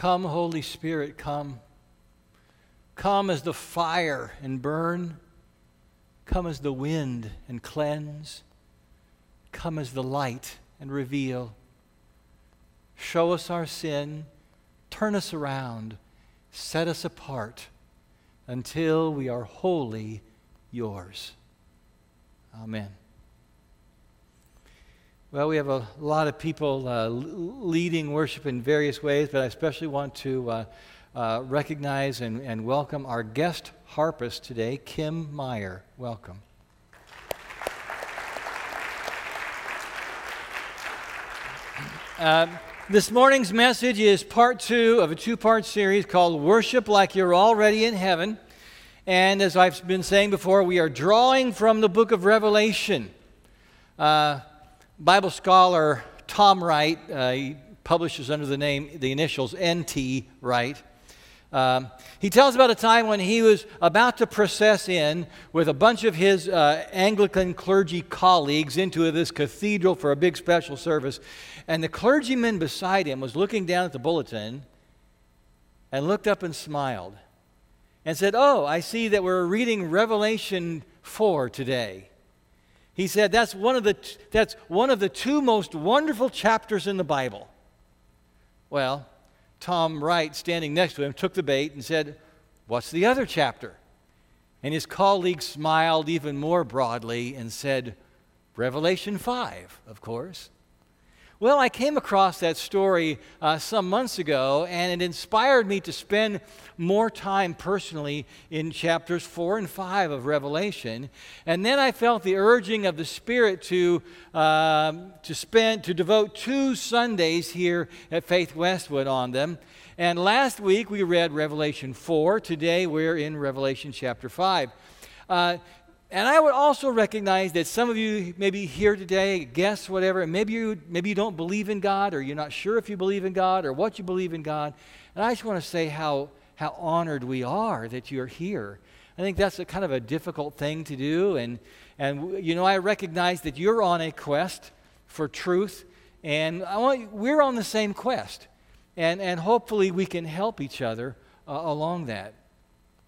Come, Holy Spirit, come. Come as the fire and burn. Come as the wind and cleanse. Come as the light and reveal. Show us our sin. Turn us around. Set us apart until we are wholly yours. Amen. Well, we have a lot of people uh, leading worship in various ways, but I especially want to uh, uh, recognize and, and welcome our guest harpist today, Kim Meyer. Welcome. Um, this morning's message is part two of a two part series called Worship Like You're Already in Heaven. And as I've been saying before, we are drawing from the book of Revelation. Uh, Bible scholar Tom Wright, uh, he publishes under the name, the initials NT Wright. Um, he tells about a time when he was about to process in with a bunch of his uh, Anglican clergy colleagues into this cathedral for a big special service. And the clergyman beside him was looking down at the bulletin and looked up and smiled and said, Oh, I see that we're reading Revelation 4 today. He said that's one of the, that's one of the two most wonderful chapters in the Bible. Well, Tom Wright, standing next to him, took the bait and said, What's the other chapter? And his colleague smiled even more broadly and said, Revelation 5, of course. Well, I came across that story uh, some months ago, and it inspired me to spend more time personally in chapters 4 and 5 of Revelation. And then I felt the urging of the Spirit to, uh, to spend, to devote two Sundays here at Faith Westwood on them. And last week we read Revelation 4. Today we're in Revelation chapter 5. Uh, and I would also recognize that some of you maybe here today, guess whatever, maybe you maybe you don't believe in God, or you're not sure if you believe in God or what you believe in God. And I just want to say how how honored we are that you're here. I think that's a kind of a difficult thing to do, and and you know I recognize that you're on a quest for truth, and I want we're on the same quest, and and hopefully we can help each other uh, along that.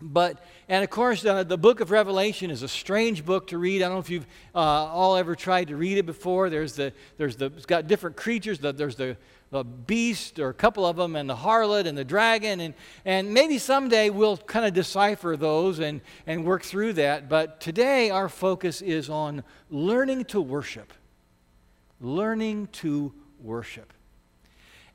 But, and of course, uh, the book of Revelation is a strange book to read. I don't know if you've uh, all ever tried to read it before. There's the, there's the, it's got different creatures. The, there's the, the beast, or a couple of them, and the harlot and the dragon. And, and maybe someday we'll kind of decipher those and, and work through that. But today our focus is on learning to worship. Learning to worship.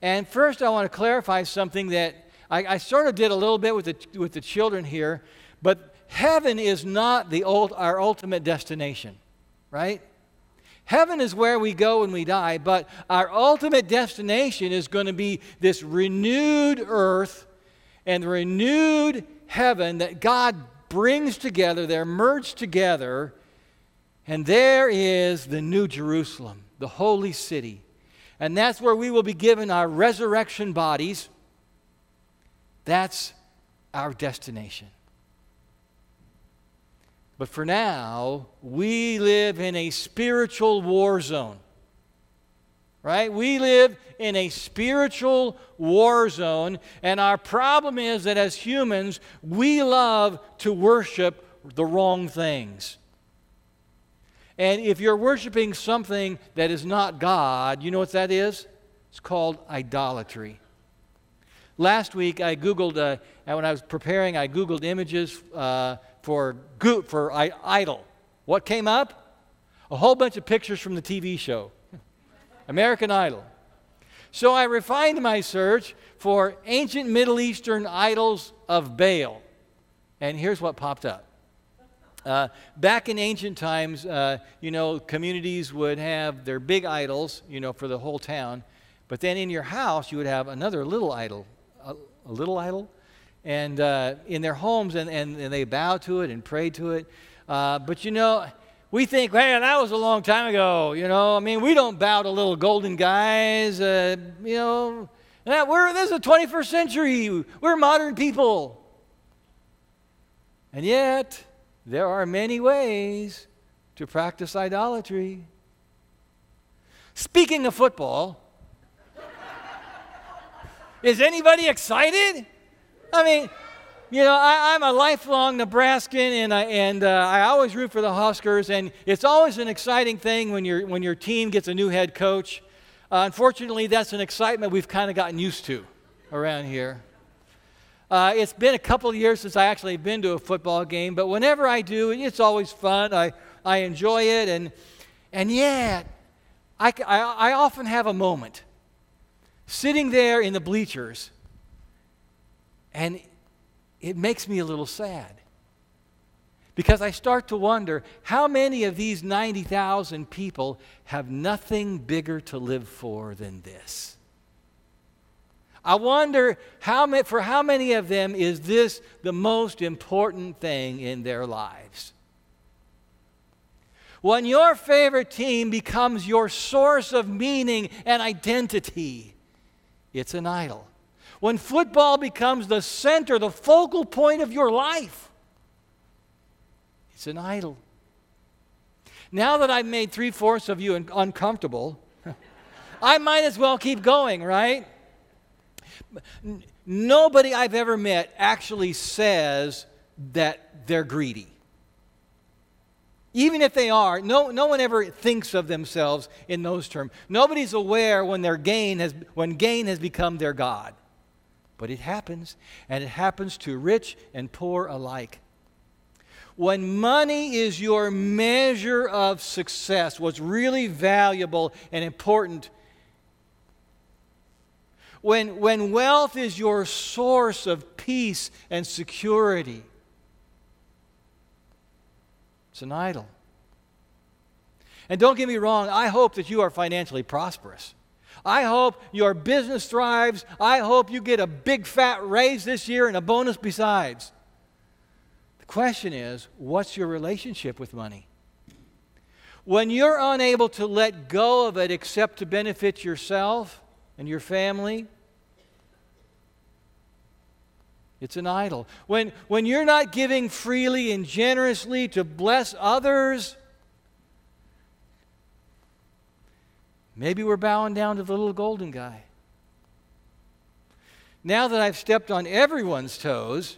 And first, I want to clarify something that I, I sort of did a little bit with the, with the children here, but heaven is not the old, our ultimate destination, right? Heaven is where we go when we die, but our ultimate destination is going to be this renewed earth and the renewed heaven that God brings together, they're merged together, and there is the New Jerusalem, the holy city. And that's where we will be given our resurrection bodies that's our destination. But for now, we live in a spiritual war zone. Right? We live in a spiritual war zone, and our problem is that as humans, we love to worship the wrong things. And if you're worshiping something that is not God, you know what that is? It's called idolatry. Last week, I Googled, uh, when I was preparing, I Googled images uh, for, go- for I- Idol. What came up? A whole bunch of pictures from the TV show, American Idol. So I refined my search for ancient Middle Eastern idols of Baal. And here's what popped up. Uh, back in ancient times, uh, you know, communities would have their big idols, you know, for the whole town. But then in your house, you would have another little idol a, a little idol, and uh, in their homes, and, and, and they bow to it and pray to it. Uh, but you know, we think, man, that was a long time ago. You know, I mean, we don't bow to little golden guys. Uh, you know, we're this is the 21st century. We're modern people, and yet there are many ways to practice idolatry. Speaking of football, Is anybody excited? I mean, you know, I, am a lifelong Nebraskan, and, I, and uh, I always root for the Huskers, and it's always an exciting thing when, you when your team gets a new head coach. Uh, unfortunately, that's an excitement we've kind of gotten used to around here. Uh, it's been a couple of years since I actually been to a football game, but whenever I do, it's always fun. I, I enjoy it, and, and yet, I, I, I often have a moment sitting there in the bleachers, and it makes me a little sad. Because I start to wonder how many of these 90,000 people have nothing bigger to live for than this? I wonder how, many, for how many of them is this the most important thing in their lives? When your favorite team becomes your source of meaning and identity, it's an idol. When football becomes the center, the focal point of your life, it's an idol. Now that I've made three fourths of you uncomfortable, I might as well keep going, right? Nobody I've ever met actually says that they're greedy. Even if they are, no, no one ever thinks of themselves in those terms. Nobody's aware when their gain has when gain has become their God. But it happens, and it happens to rich and poor alike. When money is your measure of success, what's really valuable and important, when, when wealth is your source of peace and security, it's an idol. And don't get me wrong, I hope that you are financially prosperous. I hope your business thrives. I hope you get a big fat raise this year and a bonus besides. The question is what's your relationship with money? When you're unable to let go of it except to benefit yourself and your family, it's an idol. When, when you're not giving freely and generously to bless others, maybe we're bowing down to the little golden guy. Now that I've stepped on everyone's toes,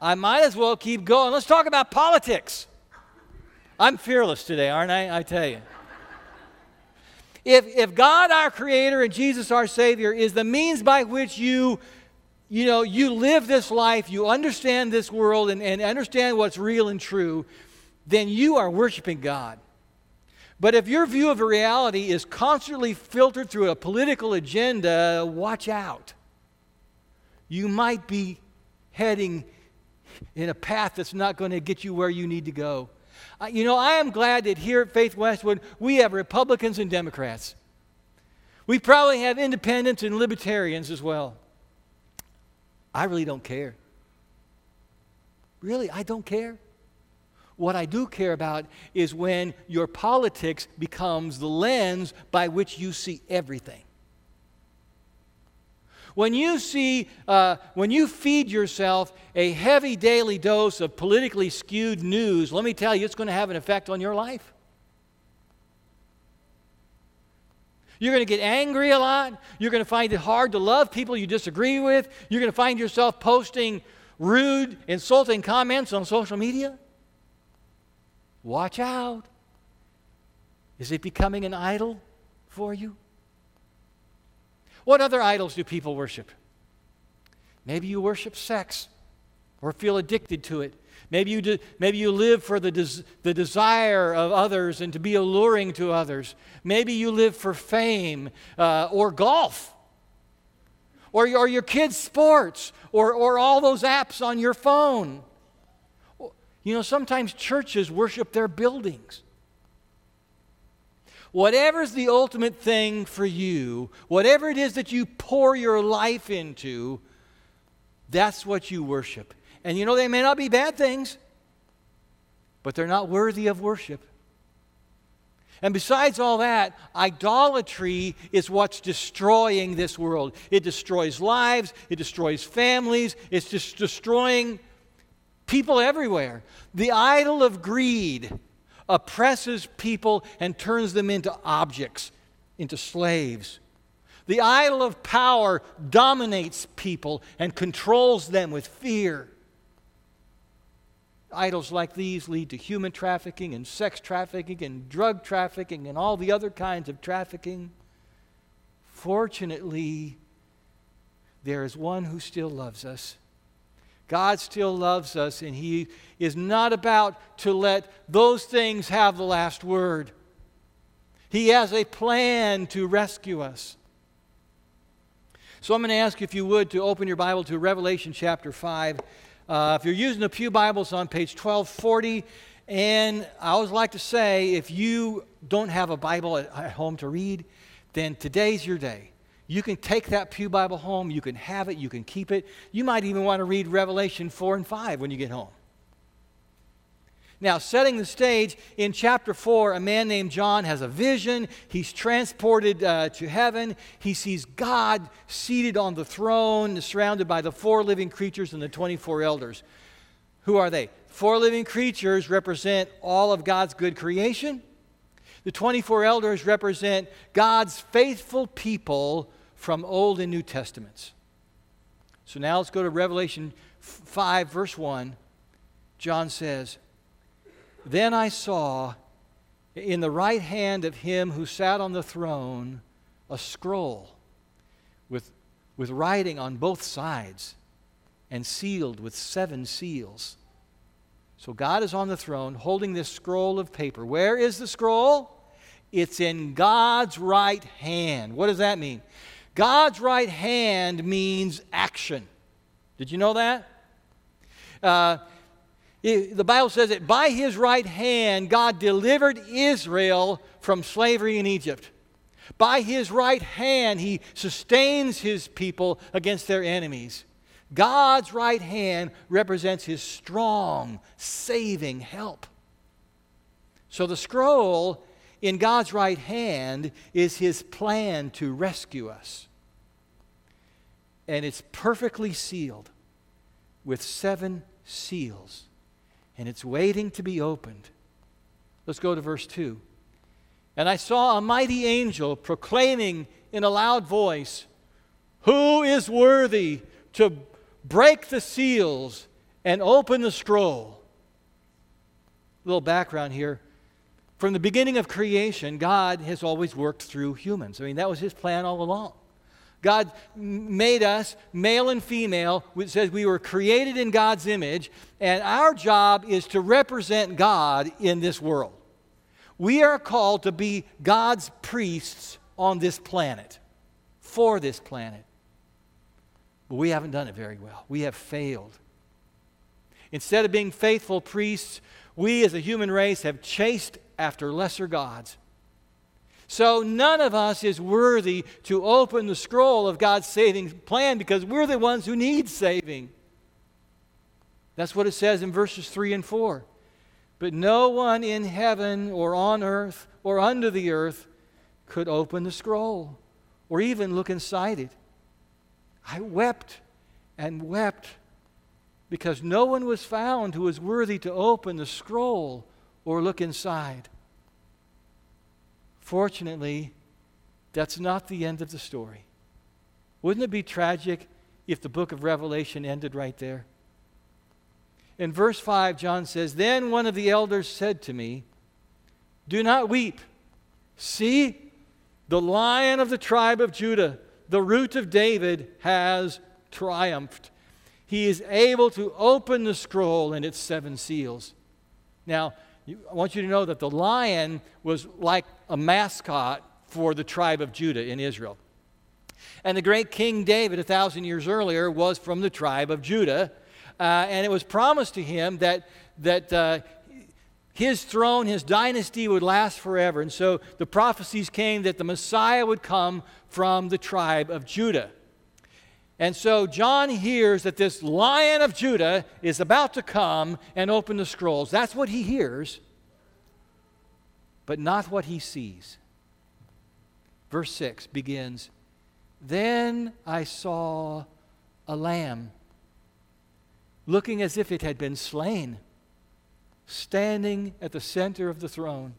I might as well keep going. Let's talk about politics. I'm fearless today, aren't I? I tell you. If, if God, our Creator, and Jesus, our Savior, is the means by which you you know, you live this life, you understand this world, and, and understand what's real and true, then you are worshiping God. But if your view of reality is constantly filtered through a political agenda, watch out. You might be heading in a path that's not going to get you where you need to go. Uh, you know, I am glad that here at Faith Westwood, we have Republicans and Democrats. We probably have independents and libertarians as well. I really don't care. Really, I don't care. What I do care about is when your politics becomes the lens by which you see everything. When you see, uh, when you feed yourself a heavy daily dose of politically skewed news, let me tell you, it's going to have an effect on your life. You're going to get angry a lot. You're going to find it hard to love people you disagree with. You're going to find yourself posting rude, insulting comments on social media. Watch out. Is it becoming an idol for you? What other idols do people worship? Maybe you worship sex or feel addicted to it. Maybe you, maybe you live for the, des- the desire of others and to be alluring to others. Maybe you live for fame uh, or golf or, or your kids' sports or, or all those apps on your phone. You know, sometimes churches worship their buildings. Whatever's the ultimate thing for you, whatever it is that you pour your life into, that's what you worship. And you know, they may not be bad things, but they're not worthy of worship. And besides all that, idolatry is what's destroying this world. It destroys lives, it destroys families, it's just destroying people everywhere. The idol of greed oppresses people and turns them into objects, into slaves. The idol of power dominates people and controls them with fear. Idols like these lead to human trafficking and sex trafficking and drug trafficking and all the other kinds of trafficking. Fortunately, there is one who still loves us. God still loves us, and He is not about to let those things have the last word. He has a plan to rescue us. So I'm going to ask if you would, to open your Bible to Revelation chapter 5. Uh, if you're using the Pew Bibles on page 1240, and I always like to say, if you don't have a Bible at, at home to read, then today's your day. You can take that Pew Bible home, you can have it, you can keep it. You might even want to read Revelation 4 and 5 when you get home. Now, setting the stage, in chapter 4, a man named John has a vision. He's transported uh, to heaven. He sees God seated on the throne, surrounded by the four living creatures and the 24 elders. Who are they? Four living creatures represent all of God's good creation. The 24 elders represent God's faithful people from Old and New Testaments. So now let's go to Revelation 5, verse 1. John says, then I saw in the right hand of him who sat on the throne a scroll with, with writing on both sides and sealed with seven seals. So God is on the throne holding this scroll of paper. Where is the scroll? It's in God's right hand. What does that mean? God's right hand means action. Did you know that? Uh, the Bible says that by his right hand, God delivered Israel from slavery in Egypt. By his right hand, he sustains his people against their enemies. God's right hand represents his strong, saving help. So the scroll in God's right hand is his plan to rescue us. And it's perfectly sealed with seven seals and it's waiting to be opened. Let's go to verse 2. And I saw a mighty angel proclaiming in a loud voice, Who is worthy to break the seals and open the scroll? A little background here. From the beginning of creation, God has always worked through humans. I mean, that was his plan all along. God made us male and female. It says we were created in God's image, and our job is to represent God in this world. We are called to be God's priests on this planet, for this planet. But we haven't done it very well. We have failed. Instead of being faithful priests, we as a human race have chased after lesser gods. So none of us is worthy to open the scroll of God's saving plan because we're the ones who need saving. That's what it says in verses 3 and 4. But no one in heaven or on earth or under the earth could open the scroll or even look inside it. I wept and wept because no one was found who was worthy to open the scroll or look inside. Fortunately, that's not the end of the story. Wouldn't it be tragic if the book of Revelation ended right there? In verse 5, John says, Then one of the elders said to me, Do not weep. See, the lion of the tribe of Judah, the root of David, has triumphed. He is able to open the scroll and its seven seals. Now, I want you to know that the lion was like a mascot for the tribe of Judah in Israel. And the great King David, a thousand years earlier, was from the tribe of Judah. Uh, and it was promised to him that, that uh, his throne, his dynasty would last forever. And so the prophecies came that the Messiah would come from the tribe of Judah. And so John hears that this lion of Judah is about to come and open the scrolls. That's what he hears, but not what he sees. Verse 6 begins Then I saw a lamb looking as if it had been slain, standing at the center of the throne.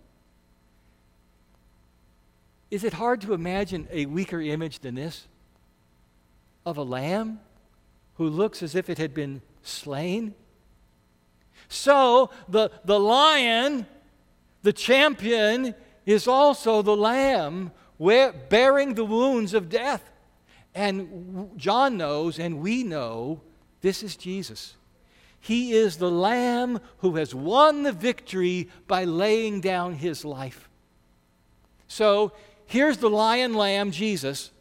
is it hard to imagine a weaker image than this? Of a lamb who looks as if it had been slain? So the, the lion, the champion, is also the lamb bearing the wounds of death. And John knows, and we know, this is Jesus. He is the lamb who has won the victory by laying down his life. So here's the lion lamb, Jesus,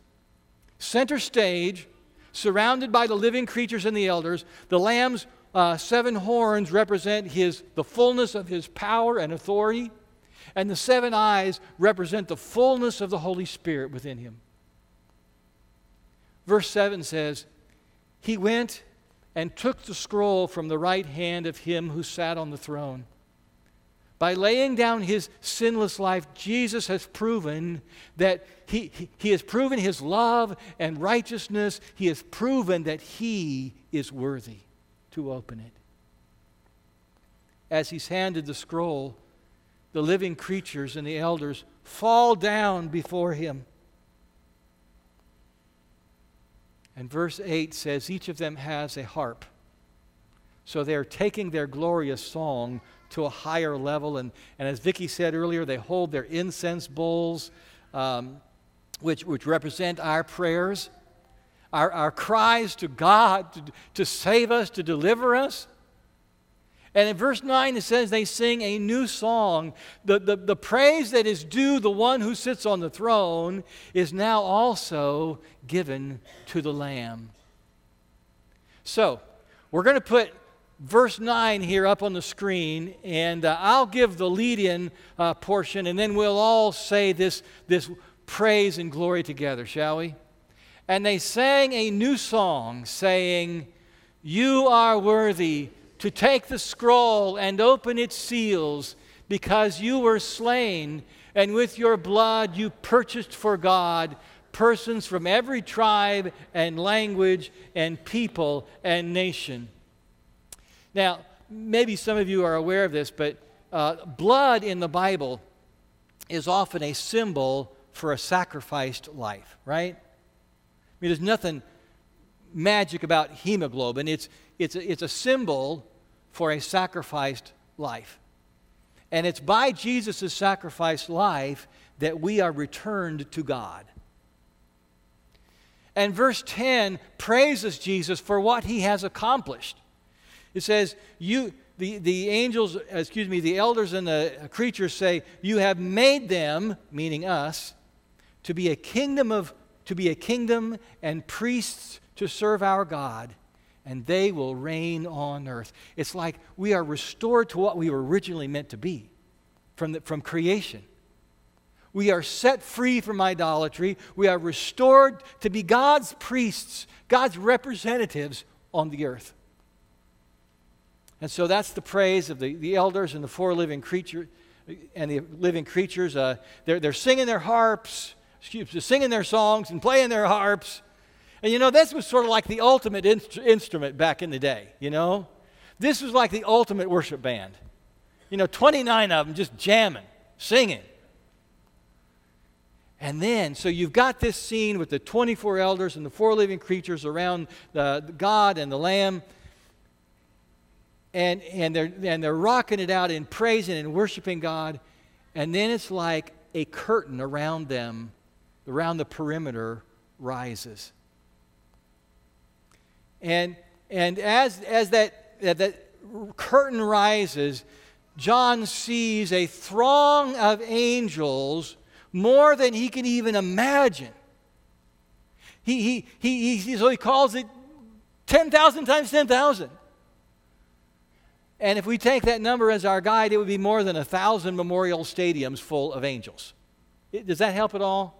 center stage, surrounded by the living creatures and the elders. The lamb's uh, seven horns represent his, the fullness of his power and authority, and the seven eyes represent the fullness of the Holy Spirit within him. Verse 7 says, He went and took the scroll from the right hand of him who sat on the throne. By laying down his sinless life, Jesus has proven that he, he, he, has proven his love and righteousness. He has proven that he is worthy to open it. As he's handed the scroll, the living creatures and the elders fall down before him. And verse 8 says, Each of them has a harp. So they're taking their glorious song to a higher level. And, and as Vicki said earlier, they hold their incense bowls, um, which, which represent our prayers, our, our cries to God to, to save us, to deliver us. And in verse 9, it says they sing a new song. The, the, the praise that is due the one who sits on the throne is now also given to the Lamb. So, we're going to put verse 9 here up on the screen, and uh, I'll give the lead in uh, portion, and then we'll all say this, this praise and glory together, shall we? And they sang a new song, saying, You are worthy to take the scroll and open its seals, because you were slain, and with your blood you purchased for God persons from every tribe and language and people and nation. Now, maybe some of you are aware of this, but uh, blood in the Bible is often a symbol for a sacrificed life, right? I mean, there's nothing magic about hemoglobin. It's, it's, a, it's a symbol for a sacrificed life. And it's by Jesus' sacrificed life that we are returned to God. And verse 10 praises Jesus for what he has accomplished. It says, You, the, the angels, uh, excuse me, the elders and the creatures say, You have made them, meaning us, to be a kingdom of to be a kingdom and priests to serve our God and they will reign on earth. It's like we are restored to what we were originally meant to be from, the, from creation. We are set free from idolatry. We are restored to be God's priests, God's representatives on the earth. And so that's the praise of the, the elders and the four living creatures and the living creatures. Uh, they're, they're singing their harps, excuse me, singing their songs and playing their harps and you know, this was sort of like the ultimate instrument back in the day, you know? This was like the ultimate worship band. You know, 29 of them just jamming, singing. And then, so you've got this scene with the 24 elders and the four living creatures around the, the God and the Lamb. And, and, they're, and they're rocking it out in praising and worshiping God. And then it's like a curtain around them, around the perimeter, rises. And, and as, as that, that, that curtain rises, John sees a throng of angels more than he can even imagine. He, he, he, he, so he calls it 10,000 times 10,000. And if we take that number as our guide, it would be more than a thousand memorial stadiums full of angels. Does that help at all?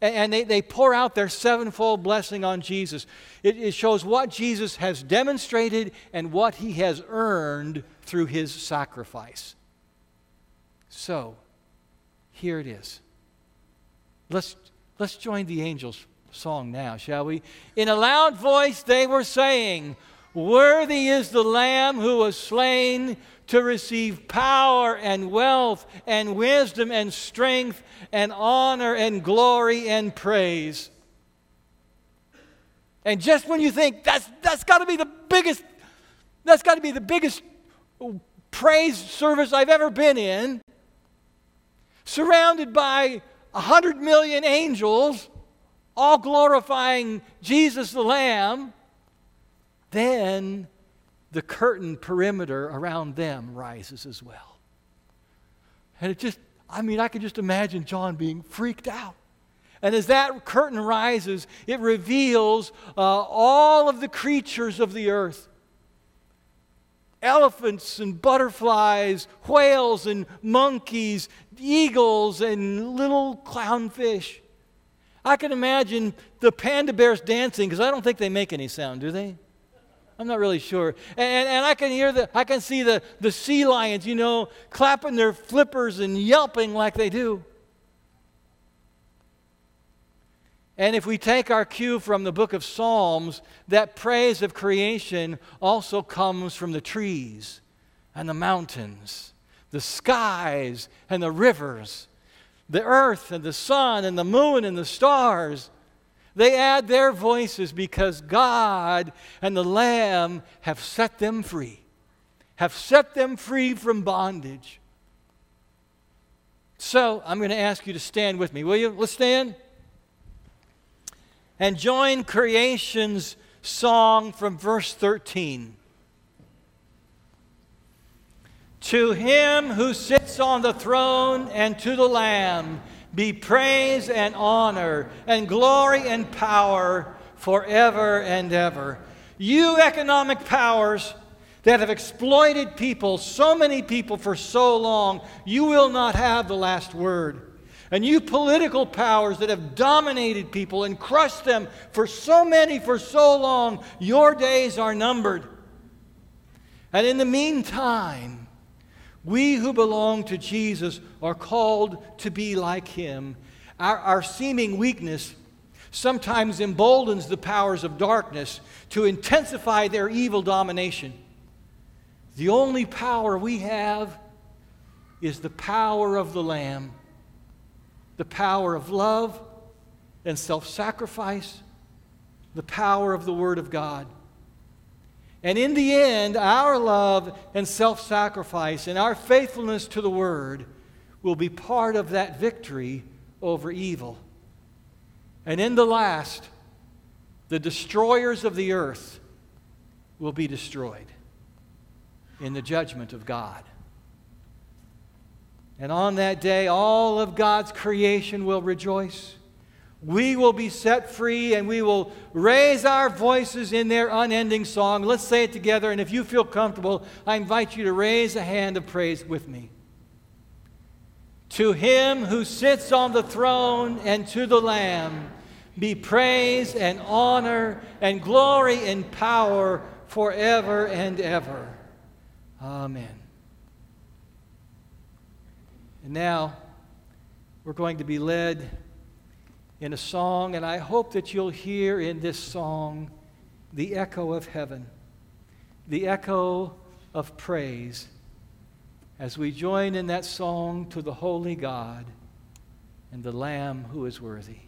and they, they pour out their sevenfold blessing on Jesus. It, it shows what Jesus has demonstrated and what he has earned through his sacrifice. So, here it is. Let's, let's join the angels' song now, shall we? In a loud voice, they were saying, Worthy is the Lamb who was slain to receive power and wealth and wisdom and strength and honor and glory and praise. And just when you think that's, that's got to be the biggest, that's got to be the biggest praise service I've ever been in, surrounded by a hundred million angels, all glorifying Jesus the Lamb, then the curtain perimeter around them rises as well. And it just, I mean, I can just imagine John being freaked out. And as that curtain rises, it reveals uh, all of the creatures of the earth elephants and butterflies, whales and monkeys, eagles and little clownfish. I can imagine the panda bears dancing because I don't think they make any sound, do they? I'm not really sure. And, and I can hear the, I can see the, the sea lions, you know, clapping their flippers and yelping like they do. And if we take our cue from the book of Psalms, that praise of creation also comes from the trees and the mountains, the skies and the rivers, the earth and the sun and the moon and the stars. They add their voices because God and the Lamb have set them free, have set them free from bondage. So I'm going to ask you to stand with me. Will you? Let's stand. And join creation's song from verse 13. To him who sits on the throne and to the Lamb be praise and honor and glory and power forever and ever. You economic powers that have exploited people, so many people for so long, you will not have the last word. And you political powers that have dominated people and crushed them for so many, for so long, your days are numbered. And in the meantime, we who belong to Jesus are called to be like him. Our, our seeming weakness sometimes emboldens the powers of darkness to intensify their evil domination. The only power we have is the power of the Lamb, the power of love and self sacrifice, the power of the Word of God. And in the end, our love and self sacrifice and our faithfulness to the Word will be part of that victory over evil. And in the last, the destroyers of the earth will be destroyed in the judgment of God. And on that day, all of God's creation will rejoice we will be set free and we will raise our voices in their unending song. Let's say it together, and if you feel comfortable, I invite you to raise a hand of praise with me. To him who sits on the throne and to the Lamb be praise and honor and glory and power forever and ever. Amen. And now we're going to be led in a song, and I hope that you'll hear in this song the echo of heaven, the echo of praise as we join in that song to the holy God and the Lamb who is worthy.